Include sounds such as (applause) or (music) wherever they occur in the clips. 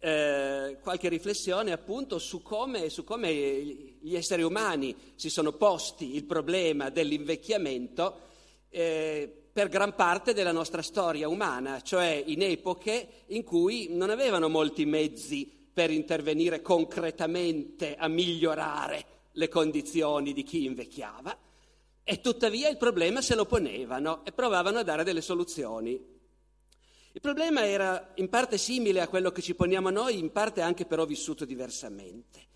Eh, qualche riflessione appunto su come, su come gli esseri umani si sono posti il problema dell'invecchiamento eh, per gran parte della nostra storia umana, cioè in epoche in cui non avevano molti mezzi per intervenire concretamente a migliorare le condizioni di chi invecchiava e tuttavia il problema se lo ponevano e provavano a dare delle soluzioni. Il problema era in parte simile a quello che ci poniamo noi, in parte anche però vissuto diversamente.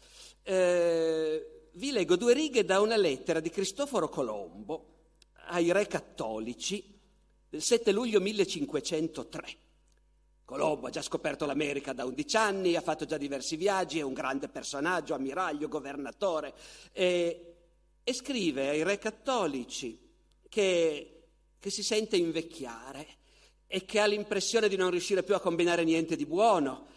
Eh, vi leggo due righe da una lettera di Cristoforo Colombo ai re cattolici del 7 luglio 1503. Colombo ha già scoperto l'America da 11 anni, ha fatto già diversi viaggi, è un grande personaggio, ammiraglio, governatore, e, e scrive ai re cattolici che, che si sente invecchiare e che ha l'impressione di non riuscire più a combinare niente di buono,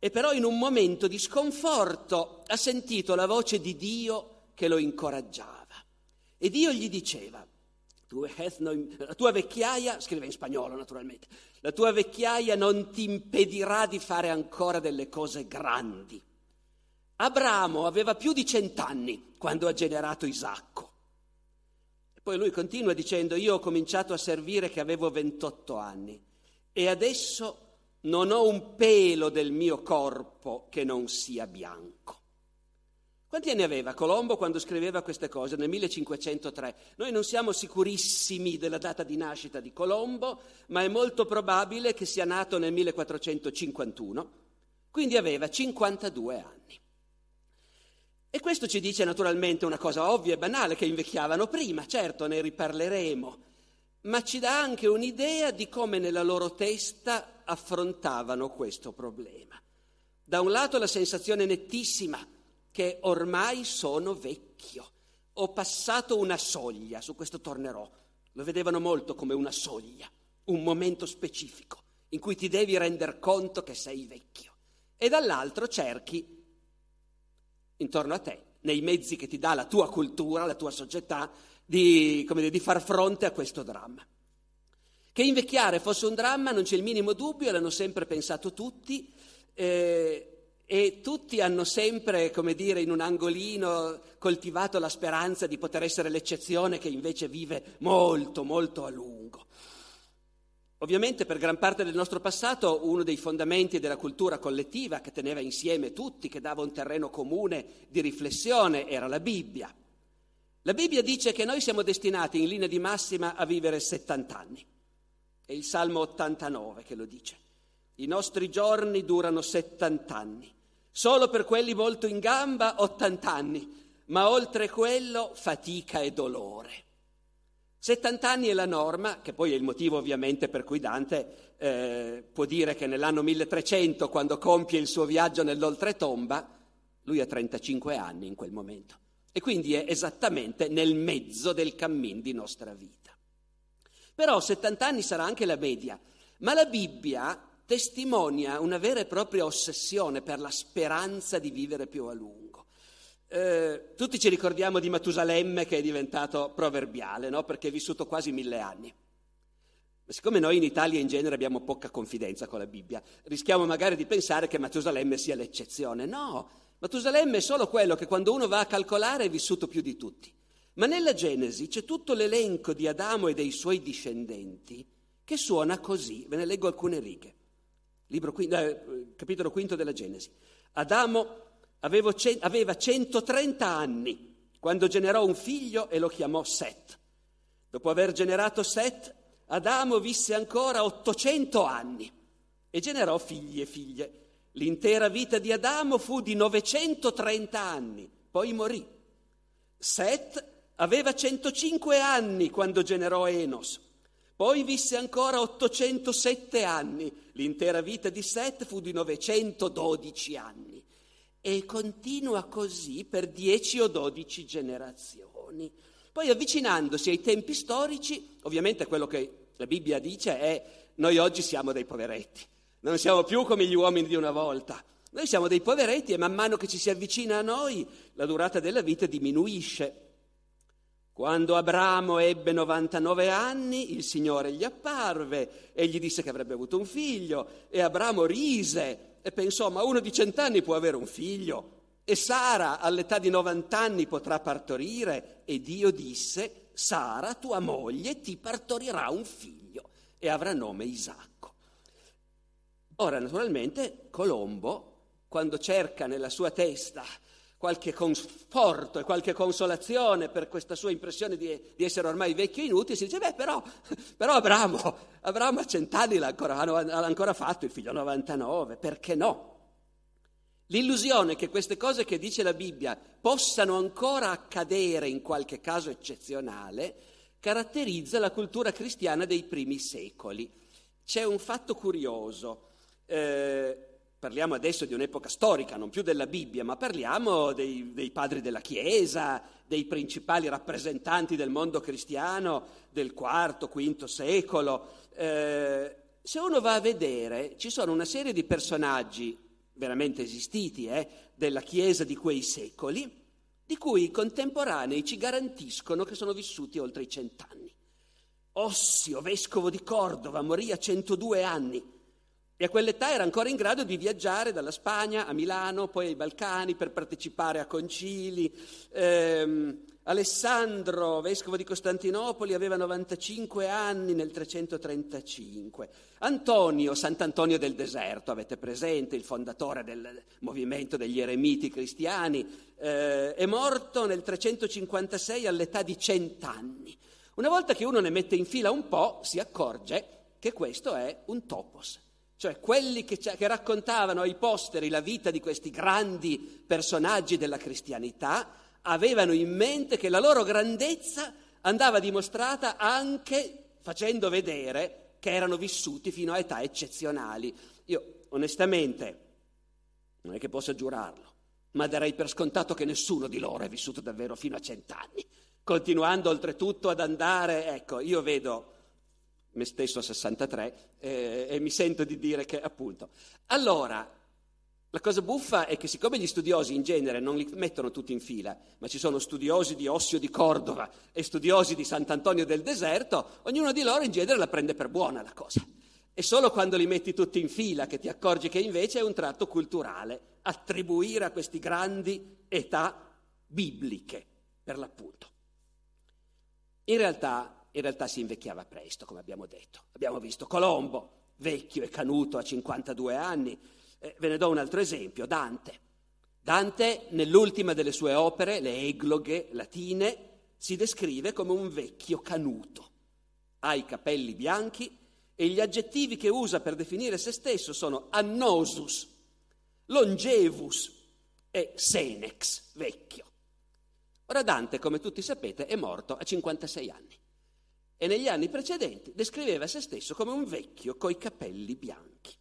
e però in un momento di sconforto ha sentito la voce di Dio che lo incoraggiava. E Dio gli diceva, la tua vecchiaia, scrive in spagnolo naturalmente, la tua vecchiaia non ti impedirà di fare ancora delle cose grandi. Abramo aveva più di cent'anni quando ha generato Isacco. Poi lui continua dicendo, io ho cominciato a servire che avevo 28 anni e adesso non ho un pelo del mio corpo che non sia bianco. Quanti anni aveva Colombo quando scriveva queste cose? Nel 1503. Noi non siamo sicurissimi della data di nascita di Colombo, ma è molto probabile che sia nato nel 1451, quindi aveva 52 anni. E questo ci dice naturalmente una cosa ovvia e banale, che invecchiavano prima, certo ne riparleremo, ma ci dà anche un'idea di come nella loro testa affrontavano questo problema. Da un lato la sensazione nettissima che ormai sono vecchio, ho passato una soglia, su questo tornerò, lo vedevano molto come una soglia, un momento specifico in cui ti devi rendere conto che sei vecchio. E dall'altro cerchi intorno a te, nei mezzi che ti dà la tua cultura, la tua società, di, dire, di far fronte a questo dramma. Che invecchiare fosse un dramma non c'è il minimo dubbio, l'hanno sempre pensato tutti eh, e tutti hanno sempre, come dire, in un angolino coltivato la speranza di poter essere l'eccezione che invece vive molto, molto a lungo. Ovviamente per gran parte del nostro passato uno dei fondamenti della cultura collettiva che teneva insieme tutti, che dava un terreno comune di riflessione, era la Bibbia. La Bibbia dice che noi siamo destinati in linea di massima a vivere 70 anni. È il Salmo 89 che lo dice. I nostri giorni durano 70 anni. Solo per quelli molto in gamba 80 anni, ma oltre quello fatica e dolore. 70 anni è la norma, che poi è il motivo ovviamente per cui Dante eh, può dire che nell'anno 1300, quando compie il suo viaggio nell'oltretomba, lui ha 35 anni in quel momento. E quindi è esattamente nel mezzo del cammin di nostra vita. Però 70 anni sarà anche la media, ma la Bibbia testimonia una vera e propria ossessione per la speranza di vivere più a lungo. Eh, tutti ci ricordiamo di Matusalemme che è diventato proverbiale, no? perché è vissuto quasi mille anni. Ma siccome noi in Italia in genere abbiamo poca confidenza con la Bibbia, rischiamo magari di pensare che Matusalemme sia l'eccezione. No, Matusalemme è solo quello che quando uno va a calcolare è vissuto più di tutti. Ma nella Genesi c'è tutto l'elenco di Adamo e dei suoi discendenti che suona così, ve ne leggo alcune righe. libro, eh, capitolo quinto della Genesi. Adamo aveva 130 anni quando generò un figlio e lo chiamò Set. Dopo aver generato Set, Adamo visse ancora 800 anni e generò figli e figlie. L'intera vita di Adamo fu di 930 anni, poi morì. Set aveva 105 anni quando generò Enos, poi visse ancora 807 anni. L'intera vita di Set fu di 912 anni e continua così per 10 o 12 generazioni. Poi avvicinandosi ai tempi storici, ovviamente quello che la Bibbia dice è noi oggi siamo dei poveretti, non siamo più come gli uomini di una volta. Noi siamo dei poveretti e man mano che ci si avvicina a noi la durata della vita diminuisce. Quando Abramo ebbe 99 anni, il Signore gli apparve e gli disse che avrebbe avuto un figlio e Abramo rise e pensò ma uno di cent'anni può avere un figlio e Sara all'età di 90 anni potrà partorire e Dio disse Sara, tua moglie, ti partorirà un figlio e avrà nome Isacco. Ora, naturalmente, Colombo, quando cerca nella sua testa qualche conforto e qualche consolazione per questa sua impressione di, di essere ormai vecchio e inutile, si dice, beh, però, però Abramo, Abramo a cent'anni l'ha ancora, l'ha ancora fatto, il figlio a 99, perché no? L'illusione che queste cose che dice la Bibbia possano ancora accadere in qualche caso eccezionale caratterizza la cultura cristiana dei primi secoli. C'è un fatto curioso. Eh, parliamo adesso di un'epoca storica, non più della Bibbia, ma parliamo dei, dei, padri della Chiesa, dei principali rappresentanti del mondo cristiano del IV, V secolo. Eh, se uno va a vedere, ci sono una serie di personaggi veramente esistiti eh, della Chiesa di quei secoli, di cui i contemporanei ci garantiscono che sono vissuti oltre i cent'anni. Ossio, vescovo di Cordova, morì a 102 anni e a quell'età era ancora in grado di viaggiare dalla Spagna a Milano, poi ai Balcani per partecipare a concili. Eh, Alessandro, vescovo di Costantinopoli, aveva 95 anni nel 335. Antonio, Sant'Antonio del Deserto, avete presente, il fondatore del movimento degli eremiti cristiani, eh, è morto nel 356 all'età di 100 anni. Una volta che uno ne mette in fila un po', si accorge che questo è un topos, cioè quelli che, che, raccontavano ai posteri la vita di questi grandi personaggi della cristianità avevano in mente che la loro grandezza andava dimostrata anche facendo vedere che erano vissuti fino a età eccezionali. Io onestamente non è che possa giurarlo, ma darei per scontato che nessuno di loro è vissuto davvero fino a cent'anni, continuando oltretutto ad andare, ecco, io vedo me stesso a 63, eh, e mi sento di dire che appunto. Allora, la cosa buffa è che siccome gli studiosi in genere non li mettono tutti in fila, ma ci sono studiosi di Ossio di Cordova e studiosi di Sant'Antonio del Deserto, ognuno di loro in genere la prende per buona la cosa. È solo quando li metti tutti in fila che ti accorgi che invece è un tratto culturale attribuire a questi grandi età bibliche, per l'appunto. In realtà in realtà si invecchiava presto, come abbiamo detto. Abbiamo visto Colombo, vecchio e canuto a 52 anni. Eh, ve ne do un altro esempio, Dante. Dante, nell'ultima delle sue opere, le egloghe latine, si descrive come un vecchio canuto. Ha i capelli bianchi e gli aggettivi che usa per definire se stesso sono annosus, longevus e senex, vecchio. Ora Dante, come tutti sapete, è morto a 56 anni e negli anni precedenti descriveva se stesso come un vecchio coi capelli bianchi.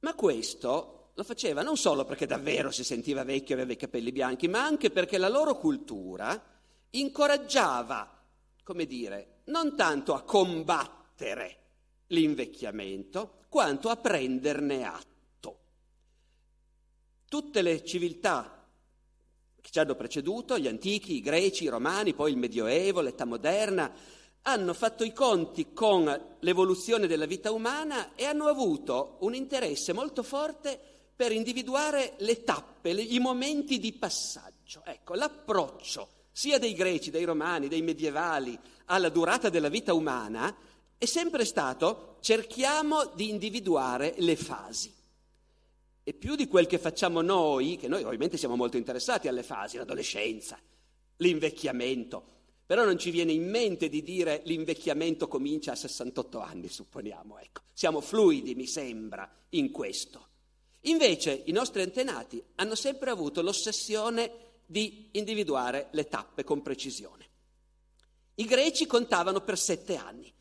Ma questo lo faceva non solo perché davvero si sentiva vecchio e aveva i capelli bianchi, ma anche perché la loro cultura incoraggiava, come dire, non tanto a combattere l'invecchiamento, quanto a prenderne atto. Tutte le civiltà che ci hanno preceduto, gli antichi, i greci, i romani, poi il Medioevo, l'età moderna, hanno fatto i conti con l'evoluzione della vita umana e hanno avuto un interesse molto forte per individuare le tappe, i momenti di passaggio. Ecco, l'approccio sia dei greci, dei romani, dei medievali alla durata della vita umana è sempre stato cerchiamo di individuare le fasi. E più di quel che facciamo noi, che noi ovviamente siamo molto interessati alle fasi, l'adolescenza, l'invecchiamento, però non ci viene in mente di dire l'invecchiamento comincia a 68 anni, supponiamo, ecco. Siamo fluidi, mi sembra, in questo. Invece i nostri antenati hanno sempre avuto l'ossessione di individuare le tappe con precisione. I greci contavano per sette anni.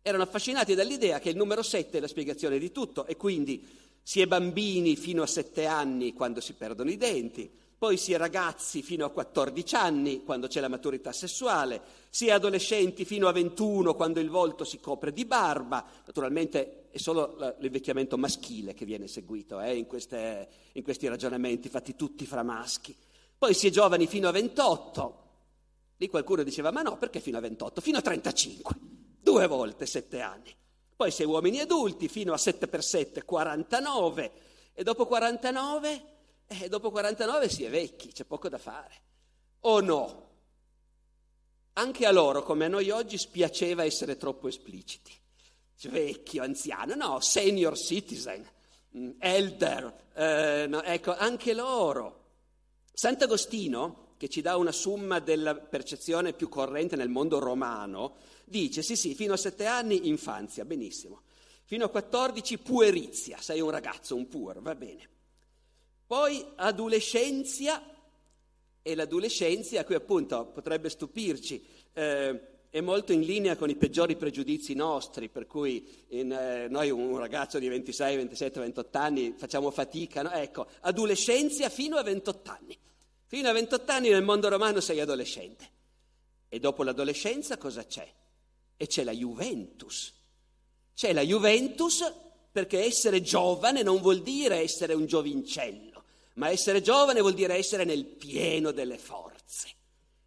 Erano affascinati dall'idea che il numero sette è la spiegazione di tutto e quindi si è bambini fino a sette anni quando si perdono i denti, poi si è ragazzi fino a 14 anni quando c'è la maturità sessuale, si è adolescenti fino a 21 quando il volto si copre di barba, naturalmente è solo l'invecchiamento maschile che viene seguito eh, in, queste, in questi ragionamenti fatti tutti fra maschi, poi si è giovani fino a 28, lì qualcuno diceva ma no perché fino a 28? Fino a 35, due volte sette anni. Poi è uomini adulti fino a 7 per 7, 49 e dopo 49, eh, dopo 49 si è vecchi, c'è poco da fare. O no? Anche a loro, come a noi oggi, spiaceva essere troppo espliciti. Vecchio, anziano, no, senior citizen, mm, elder, eh, no, ecco, anche loro. Sant'Agostino, che ci dà una summa della percezione più corrente nel mondo romano, Dice sì sì, fino a sette anni infanzia, benissimo. Fino a 14 puerizia, sei un ragazzo, un puer, va bene. Poi adolescenza, e l'adolescenza, qui appunto potrebbe stupirci, eh, è molto in linea con i peggiori pregiudizi nostri, per cui in, eh, noi un ragazzo di 26, 27, 28 anni facciamo fatica, no? ecco, adolescenza fino a 28 anni. Fino a 28 anni nel mondo romano sei adolescente. E dopo l'adolescenza cosa c'è? e c'è la Juventus. C'è la Juventus perché essere giovane non vuol dire essere un giovincello, ma essere giovane vuol dire essere nel pieno delle forze.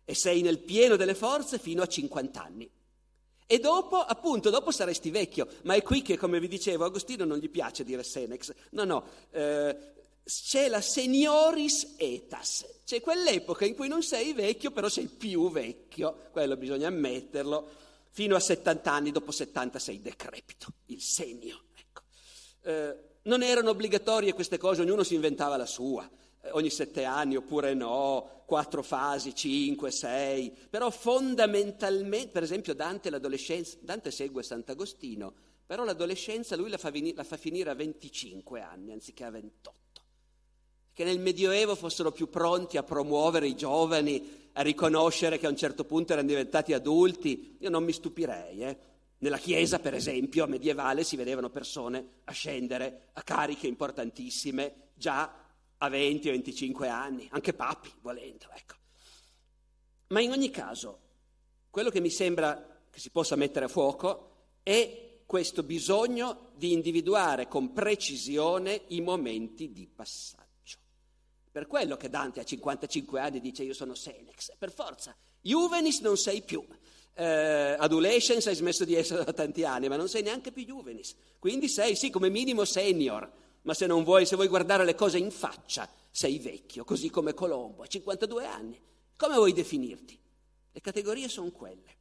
E sei nel pieno delle forze fino a 50 anni. E dopo, appunto, dopo saresti vecchio, ma è qui che, come vi dicevo, Agostino non gli piace dire senex. No, no, eh, c'è la senioris etas, c'è quell'epoca in cui non sei vecchio, però sei più vecchio, quello bisogna ammetterlo. Fino a 70 anni, dopo 70 sei decrepito, il segno. Ecco. Eh, non erano obbligatorie queste cose, ognuno si inventava la sua, eh, ogni sette anni oppure no, quattro fasi, cinque, sei, però fondamentalmente, per esempio Dante l'adolescenza, Dante segue Sant'Agostino, però l'adolescenza lui la fa, veni- la fa finire a 25 anni anziché a 28 che nel Medioevo fossero più pronti a promuovere i giovani, a riconoscere che a un certo punto erano diventati adulti, io non mi stupirei. Eh. Nella Chiesa, per esempio, medievale si vedevano persone ascendere a cariche importantissime già a 20 o 25 anni, anche papi, volendo. Ecco. Ma in ogni caso, quello che mi sembra che si possa mettere a fuoco è questo bisogno di individuare con precisione i momenti di passaggio. Per quello che Dante a 55 anni dice io sono Senex, per forza. Juvenis non sei più. Eh, adolescence hai smesso di essere da tanti anni, ma non sei neanche più Juvenis. Quindi sei, sì, come minimo senior, ma se non vuoi, se vuoi guardare le cose in faccia, sei vecchio, così come Colombo, a 52 anni. Come vuoi definirti? Le categorie sono quelle.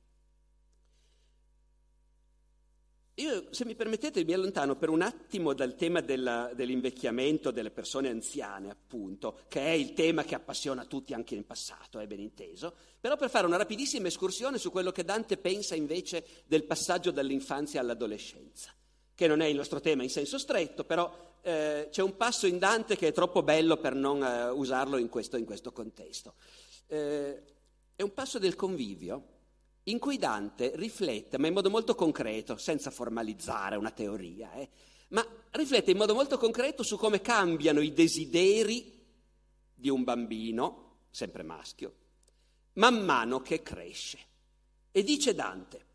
Io, se mi permettete, mi allontano per un attimo dal tema della, dell'invecchiamento delle persone anziane, appunto, che è il tema che appassiona tutti anche in passato, è ben inteso, però per fare una rapidissima escursione su quello che Dante pensa invece del passaggio dall'infanzia all'adolescenza, che non è il nostro tema in senso stretto, però eh, c'è un passo in Dante che è troppo bello per non eh, usarlo in questo, in questo contesto. Eh, è un passo del convivio in cui Dante riflette, ma in modo molto concreto, senza formalizzare una teoria, eh, ma riflette in modo molto concreto su come cambiano i desideri di un bambino, sempre maschio, man mano che cresce. E dice Dante,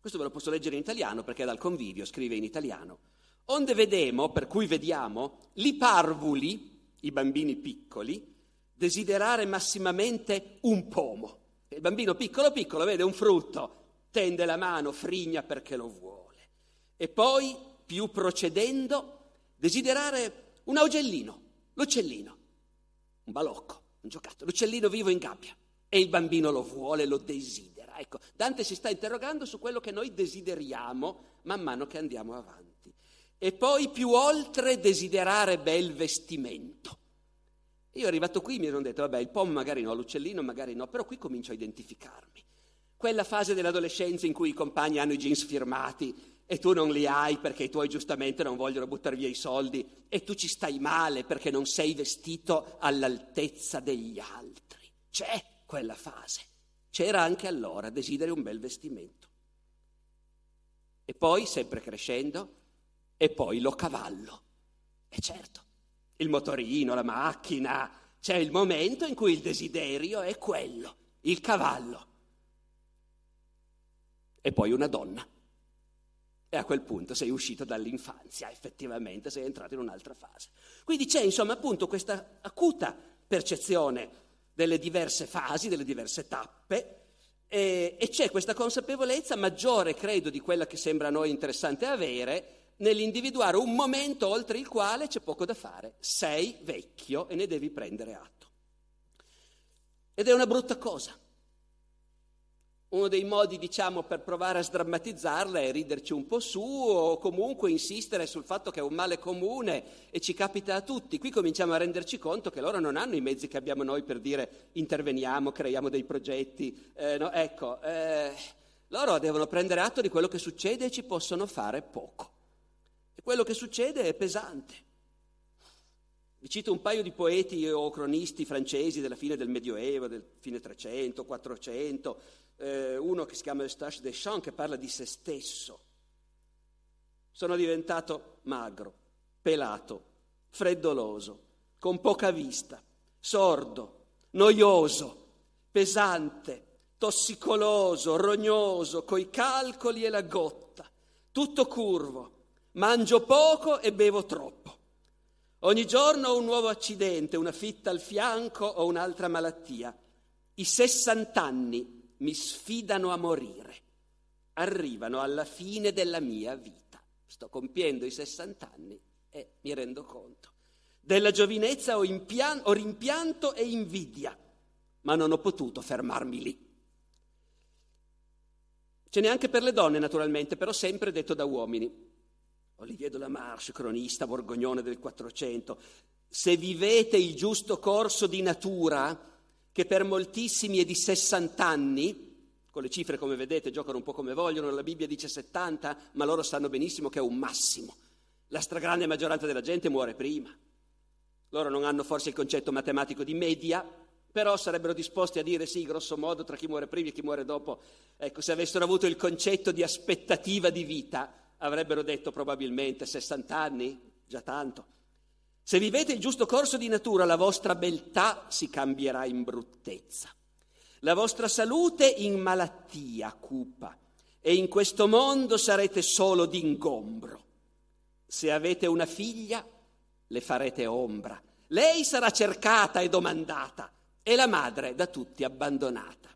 questo ve lo posso leggere in italiano perché è dal convivio, scrive in italiano, onde vedemo, per cui vediamo, li parvuli, i bambini piccoli, desiderare massimamente un pomo il bambino piccolo piccolo vede un frutto, tende la mano, frigna perché lo vuole. E poi, più procedendo, desiderare un augellino, l'uccellino, un balocco, un giocattolo, l'uccellino vivo in gabbia. E il bambino lo vuole, lo desidera. Ecco, Dante si sta interrogando su quello che noi desideriamo man mano che andiamo avanti. E poi più oltre desiderare bel vestimento. Io arrivato qui mi sono detto, vabbè, il pom magari no, l'uccellino magari no, però qui comincio a identificarmi. Quella fase dell'adolescenza in cui i compagni hanno i jeans firmati e tu non li hai perché i tuoi giustamente non vogliono buttare via i soldi e tu ci stai male perché non sei vestito all'altezza degli altri. C'è quella fase. C'era anche allora, desideri un bel vestimento. E poi, sempre crescendo, e poi lo cavallo. E certo, il motorino, la macchina, c'è il momento in cui il desiderio è quello, il cavallo. E poi una donna. E a quel punto sei uscito dall'infanzia, effettivamente sei entrato in un'altra fase. Quindi c'è insomma appunto questa acuta percezione delle diverse fasi, delle diverse tappe, e, e c'è questa consapevolezza maggiore, credo, di quella che sembra a noi interessante avere, nell'individuare un momento oltre il quale c'è poco da fare. Sei vecchio e ne devi prendere atto. Ed è una brutta cosa uno dei modi, diciamo, per provare a sdrammatizzarla è riderci un po' su o comunque insistere sul fatto che è un male comune e ci capita a tutti. Qui cominciamo a renderci conto che loro non hanno i mezzi che abbiamo noi per dire interveniamo, creiamo dei progetti. Eh, no, ecco, eh, loro devono prendere atto di quello che succede e ci possono fare poco. Quello che succede è pesante. Vi cito un paio di poeti o cronisti francesi della fine del Medioevo, del fine 300, 400, eh, uno che si chiama Eustache Deschamps che parla di se stesso. Sono diventato magro, pelato, freddoloso, con poca vista, sordo, noioso, pesante, tossicoloso, rognoso, coi calcoli e la gotta, tutto curvo, mangio poco e bevo troppo. Ogni giorno ho un nuovo accidente, una fitta al fianco o un'altra malattia. I sessant'anni mi sfidano a morire, arrivano alla fine della mia vita. Sto compiendo i 60 anni e mi rendo conto. Della giovinezza ho, impian- ho rimpianto e invidia, ma non ho potuto fermarmi lì. Ce n'è anche per le donne, naturalmente, però sempre detto da uomini. Olivier la Marche, cronista borgognone del 400. Se vivete il giusto corso di natura, che per moltissimi è di 60 anni, con le cifre come vedete giocano un po' come vogliono, la Bibbia dice 70, ma loro sanno benissimo che è un massimo. La stragrande maggioranza della gente muore prima. Loro non hanno forse il concetto matematico di media, però sarebbero disposti a dire sì, grosso modo, tra chi muore prima e chi muore dopo. Ecco, se avessero avuto il concetto di aspettativa di vita, avrebbero detto probabilmente 60 anni, già tanto. Se vivete il giusto corso di natura, la vostra beltà si cambierà in bruttezza, la vostra salute in malattia cupa e in questo mondo sarete solo d'ingombro. Se avete una figlia, le farete ombra. Lei sarà cercata e domandata e la madre da tutti abbandonata.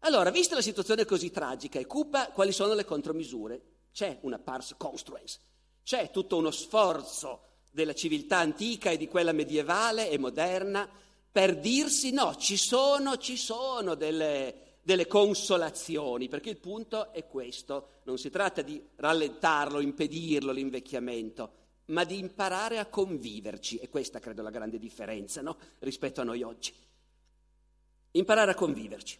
Allora, vista la situazione così tragica e cupa, quali sono le contromisure? C'è una pars construens, c'è tutto uno sforzo della civiltà antica e di quella medievale e moderna per dirsi no, ci sono, ci sono delle, delle consolazioni, perché il punto è questo, non si tratta di rallentarlo, impedirlo l'invecchiamento, ma di imparare a conviverci, e questa credo la grande differenza no? rispetto a noi oggi. Imparare a conviverci.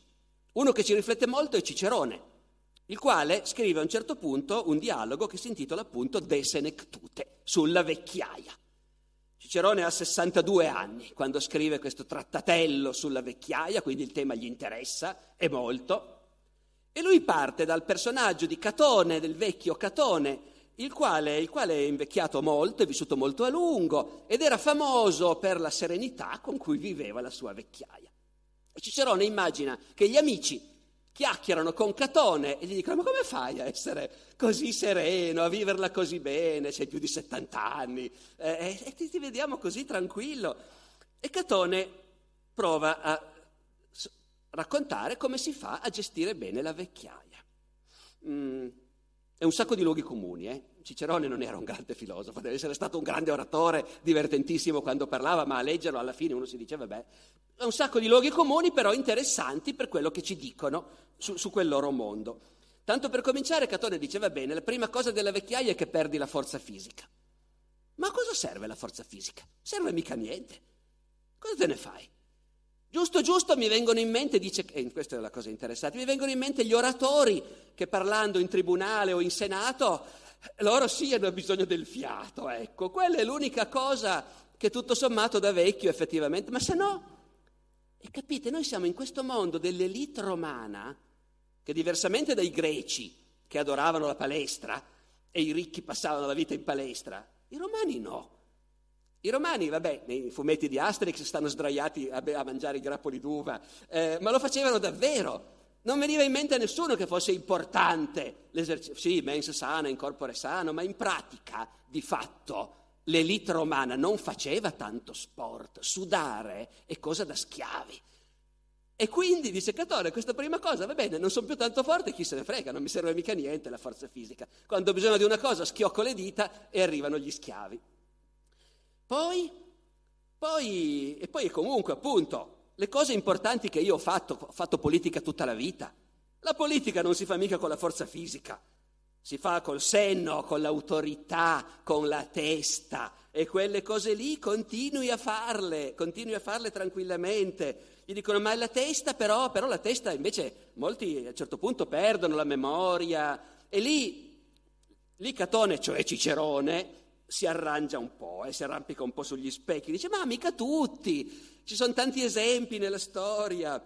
Uno che ci riflette molto è Cicerone, il quale scrive a un certo punto un dialogo che si intitola appunto De Senectute, sulla vecchiaia. Cicerone ha 62 anni quando scrive questo trattatello sulla vecchiaia, quindi il tema gli interessa e molto. E lui parte dal personaggio di Catone, del vecchio Catone, il quale, il quale, è invecchiato molto, è vissuto molto a lungo ed era famoso per la serenità con cui viveva la sua vecchiaia. E Cicerone immagina che gli amici chiacchierano con Catone e gli dicono ma come fai a essere così sereno, a viverla così bene, sei più di 70 anni eh, e ti, ti, vediamo così tranquillo. E Catone prova a raccontare come si fa a gestire bene la vecchiaia. Mm. E un sacco di luoghi comuni. Eh? Cicerone non era un grande filosofo, deve essere stato un grande oratore, divertentissimo quando parlava, ma a leggerlo alla fine uno si dice, vabbè, un sacco di luoghi comuni però interessanti per quello che ci dicono su, su quel loro mondo. Tanto per cominciare, Catone diceva bene, la prima cosa della vecchiaia è che perdi la forza fisica. Ma a cosa serve la forza fisica? Serve mica niente. Cosa te ne fai? Giusto, giusto mi vengono in mente, dice, e questa è la cosa interessante, mi vengono in mente gli oratori che parlando in tribunale o in senato, loro sì hanno bisogno del fiato, ecco, quella è l'unica cosa che tutto sommato da vecchio effettivamente, ma se no, e capite, noi siamo in questo mondo dell'elite romana, che diversamente dai greci che adoravano la palestra e i ricchi passavano la vita in palestra, i romani no. I romani, vabbè, nei fumetti di Asterix stanno sdraiati a, a mangiare i grappoli d'uva, eh, ma lo facevano davvero. Non veniva in mente a nessuno che fosse importante l'esercizio. Sì, mens sana, in corpore sano, ma in pratica, di fatto, l'elite romana non faceva tanto sport. Sudare è cosa da schiavi. E quindi, dice Catone, questa prima cosa, va bene, non sono più tanto forte, chi se ne frega, non mi serve mica niente la forza fisica. Quando ho bisogno di una cosa, schiocco le dita e arrivano gli schiavi. Poi, poi, e poi comunque appunto, le cose importanti che io ho fatto, ho fatto politica tutta la vita. La politica non si fa mica con la forza fisica, si fa col senno, con l'autorità, con la testa e quelle cose lì continui a farle, continui a farle tranquillamente. Gli dicono ma è la testa però, però la testa invece molti a un certo punto perdono la memoria e lì, lì Catone, cioè Cicerone, si arrangia un po' eh, si arrampica un po' sugli specchi, dice ma mica tutti, ci sono tanti esempi nella storia.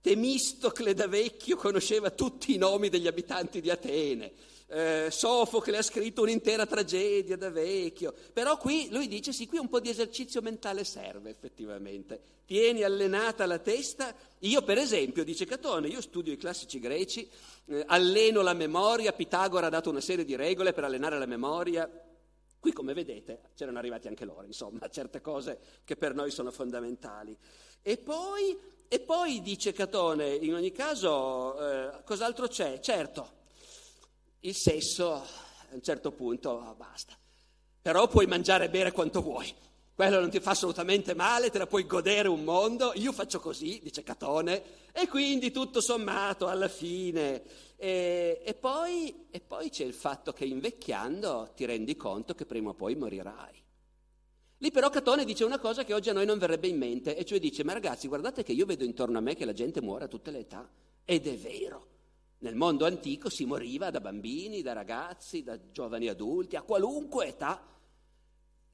Temistocle da vecchio conosceva tutti i nomi degli abitanti di Atene, eh, Sofocle ha scritto un'intera tragedia da vecchio, però qui lui dice sì, qui un po' di esercizio mentale serve effettivamente, tieni allenata la testa, io per esempio, dice Catone, io studio i classici greci, eh, alleno la memoria, Pitagora ha dato una serie di regole per allenare la memoria, Qui, come vedete, c'erano arrivati anche loro, insomma, certe cose che per noi sono fondamentali. E poi, e poi dice Catone, in ogni caso, eh, cos'altro c'è? Certo, il sesso a un certo punto oh, basta, però puoi mangiare e bere quanto vuoi. Quello non ti fa assolutamente male, te la puoi godere un mondo. Io faccio così, dice Catone, e quindi tutto sommato alla fine e, e, poi, e poi c'è il fatto che invecchiando ti rendi conto che prima o poi morirai. Lì però Catone dice una cosa che oggi a noi non verrebbe in mente, e cioè dice, ma ragazzi guardate che io vedo intorno a me che la gente muore a tutte le età, ed è vero. Nel mondo antico si moriva da bambini, da ragazzi, da giovani adulti, a qualunque età.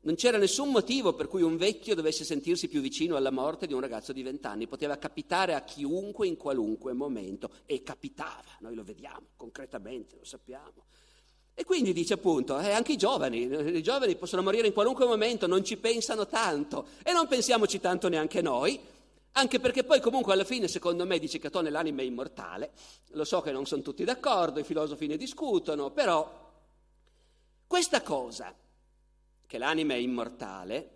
Non c'era nessun motivo per cui un vecchio dovesse sentirsi più vicino alla morte di un ragazzo di vent'anni, poteva capitare a chiunque in qualunque momento. E capitava, noi lo vediamo concretamente, lo sappiamo. E quindi dice appunto, eh, anche i giovani, i giovani possono morire in qualunque momento, non ci pensano tanto. E non pensiamoci tanto neanche noi, anche perché poi comunque alla fine, secondo me, dice Catone, l'anima è immortale, lo so che non sono tutti d'accordo, i filosofi ne discutono, però questa cosa che l'anima è immortale,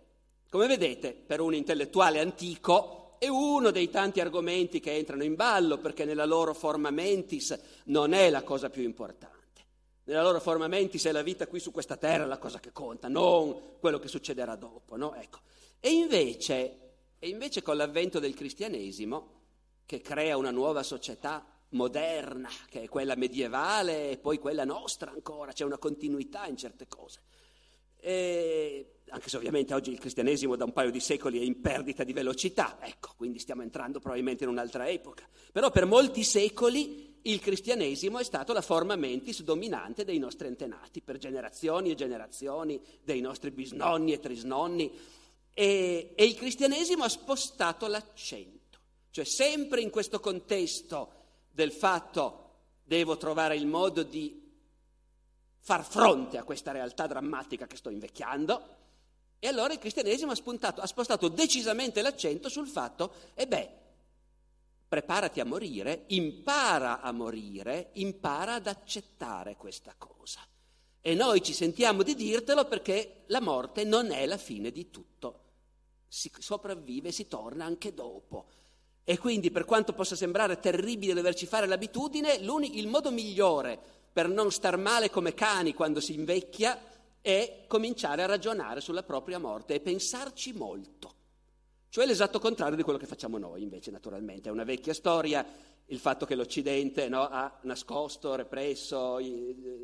come vedete, per un intellettuale antico è uno dei tanti argomenti che entrano in ballo perché nella loro forma mentis non è la cosa più importante. Nella loro forma mentis è la vita qui su questa terra la cosa che conta, non quello che succederà dopo. No? Ecco. E, invece, e invece con l'avvento del cristianesimo, che crea una nuova società moderna, che è quella medievale e poi quella nostra ancora, c'è una continuità in certe cose. E anche se ovviamente oggi il cristianesimo da un paio di secoli è in perdita di velocità, ecco, quindi stiamo entrando probabilmente in un'altra epoca. Però per molti secoli il cristianesimo è stato la forma mentis dominante dei nostri antenati, per generazioni e generazioni, dei nostri bisnonni e trisnonni. E, e il cristianesimo ha spostato l'accento, cioè sempre in questo contesto del fatto devo trovare il modo di far fronte a questa realtà drammatica che sto invecchiando. E allora il cristianesimo ha, spuntato, ha spostato decisamente l'accento sul fatto, e beh, preparati a morire, impara a morire, impara ad accettare questa cosa. E noi ci sentiamo di dirtelo perché la morte non è la fine di tutto. Si sopravvive, si torna anche dopo. E quindi, per quanto possa sembrare terribile doverci fare l'abitudine, il modo migliore per non star male come cani quando si invecchia è cominciare a ragionare sulla propria morte e pensarci molto. Cioè l'esatto contrario di quello che facciamo noi, invece, naturalmente. È una vecchia storia il fatto che l'Occidente no, ha nascosto, represso,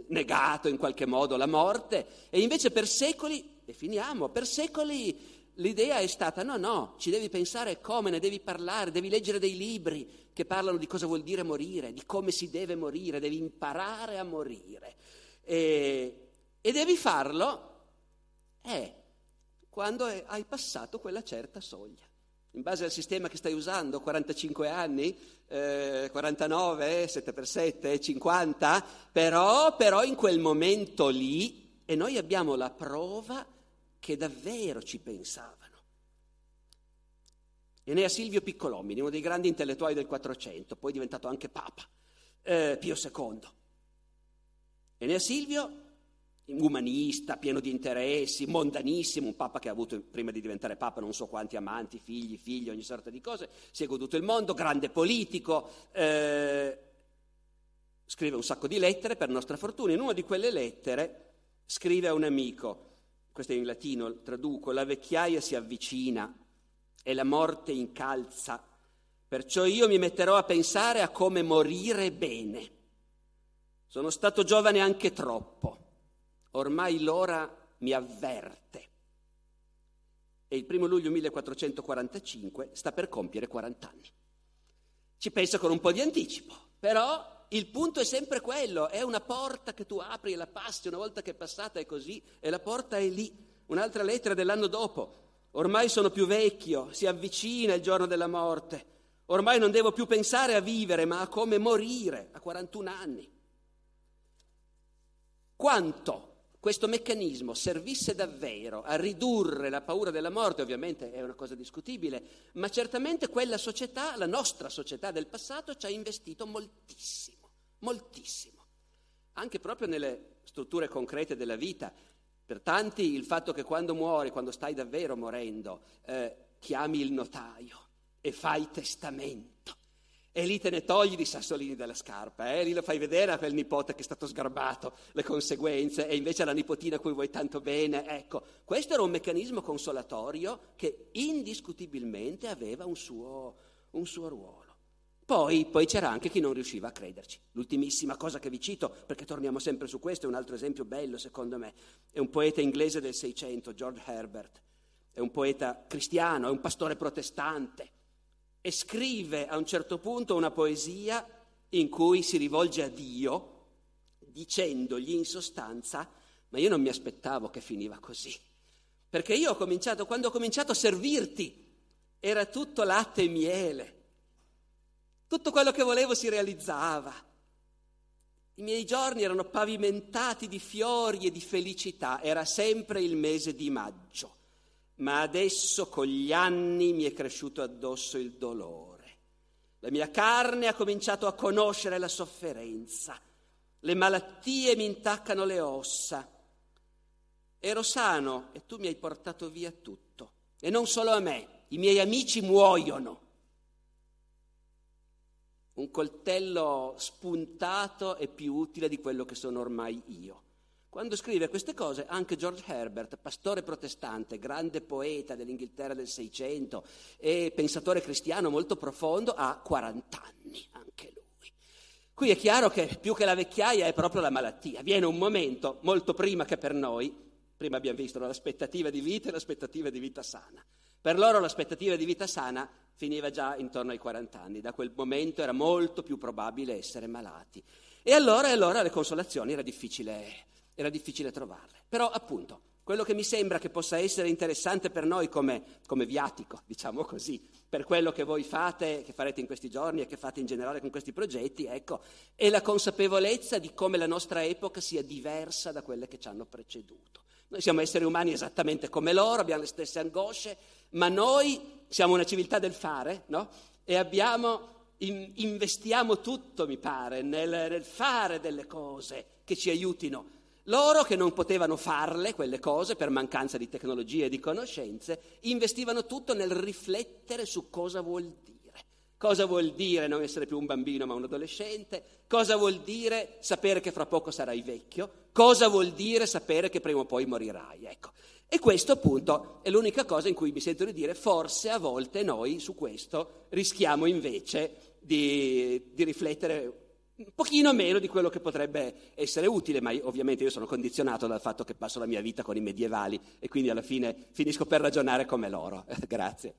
negato in qualche modo la morte, e invece per secoli, e finiamo, per secoli l'idea è stata no, no, ci devi pensare come, ne devi parlare, devi leggere dei libri che parlano di cosa vuol dire morire, di come si deve morire, devi imparare a morire. E, e devi farlo eh, quando hai passato quella certa soglia. In base al sistema che stai usando, 45 anni, eh, 49, 7x7, 50, però, però in quel momento lì, e noi abbiamo la prova che davvero ci pensavano. Enea Silvio Piccolomini, uno dei grandi intellettuali del Quattrocento, poi diventato anche Papa, eh, Pio II. Enea Silvio, umanista, pieno di interessi, mondanissimo, un Papa che ha avuto prima di diventare Papa non so quanti amanti, figli, figli, ogni sorta di cose, si è goduto il mondo, grande politico, eh, scrive un sacco di lettere per nostra fortuna. In una di quelle lettere scrive a un amico, questo è in latino, traduco, la vecchiaia si avvicina e la morte incalza, perciò io mi metterò a pensare a come morire bene. Sono stato giovane anche troppo, ormai l'ora mi avverte. E il primo luglio 1445 sta per compiere 40 anni. Ci pensa con un po' di anticipo, però il punto è sempre quello, è una porta che tu apri e la passi, una volta che è passata è così, e la porta è lì. Un'altra lettera dell'anno dopo, ormai sono più vecchio, si avvicina il giorno della morte, ormai non devo più pensare a vivere, ma a come morire a 41 anni. Quanto questo meccanismo servisse davvero a ridurre la paura della morte, ovviamente è una cosa discutibile, ma certamente quella società, la nostra società del passato, ci ha investito moltissimo moltissimo, anche proprio nelle strutture concrete della vita. Per tanti il fatto che quando muori, quando stai davvero morendo, eh, chiami il notaio e fai testamento. E lì te ne togli di sassolini dalla scarpa, eh? lì lo fai vedere a quel nipote che è stato sgarbato, le conseguenze, e invece alla nipotina a cui vuoi tanto bene. Ecco, questo era un meccanismo consolatorio che indiscutibilmente aveva un suo, un suo ruolo. Poi, poi, c'era anche chi non riusciva a crederci. L'ultimissima cosa che vi cito, perché torniamo sempre su questo, è un altro esempio bello secondo me, è un poeta inglese del Seicento, George Herbert. È un poeta cristiano, è un pastore protestante e scrive a un certo punto una poesia in cui si rivolge a Dio dicendogli in sostanza, ma io non mi aspettavo che finiva così. Perché io ho cominciato, quando ho cominciato a servirti, era tutto latte e miele tutto quello che volevo si realizzava. I miei giorni erano pavimentati di fiori e di felicità, era sempre il mese di maggio, ma adesso con gli anni mi è cresciuto addosso il dolore. La mia carne ha cominciato a conoscere la sofferenza, le malattie mi intaccano le ossa. Ero sano e tu mi hai portato via tutto. E non solo a me, i miei amici muoiono un coltello spuntato è più utile di quello che sono ormai io. Quando scrive queste cose, anche George Herbert, pastore protestante, grande poeta dell'Inghilterra del Seicento e pensatore cristiano molto profondo, ha 40 anni, anche lui. Qui è chiaro che più che la vecchiaia è proprio la malattia. Viene un momento, molto prima che per noi, prima abbiamo visto l'aspettativa di vita e l'aspettativa di vita sana. Per loro l'aspettativa di vita sana finiva già intorno ai 40 anni, da quel momento era molto più probabile essere malati. E allora, e allora le consolazioni era difficile, era difficile trovarle. Però appunto, quello che mi sembra che possa essere interessante per noi come, come, viatico, diciamo così, per quello che voi fate, che farete in questi giorni e che fate in generale con questi progetti, ecco, è la consapevolezza di come la nostra epoca sia diversa da quelle che ci hanno preceduto. Noi siamo esseri umani esattamente come loro, abbiamo le stesse angosce, ma noi siamo una civiltà del fare, no? E abbiamo, in, investiamo tutto, mi pare, nel, nel fare delle cose che ci aiutino. Loro che non potevano farle, quelle cose, per mancanza di tecnologie e di conoscenze, investivano tutto nel riflettere su cosa vuol dire. Cosa vuol dire non essere più un bambino ma un adolescente? Cosa vuol dire sapere che fra poco sarai vecchio? Cosa vuol dire sapere che prima o poi morirai? Ecco. E questo appunto è l'unica cosa in cui mi sento di dire forse a volte noi su questo rischiamo invece di, di riflettere un pochino meno di quello che potrebbe essere utile, ma ovviamente io sono condizionato dal fatto che passo la mia vita con i medievali e quindi alla fine finisco per ragionare come loro. (laughs) Grazie.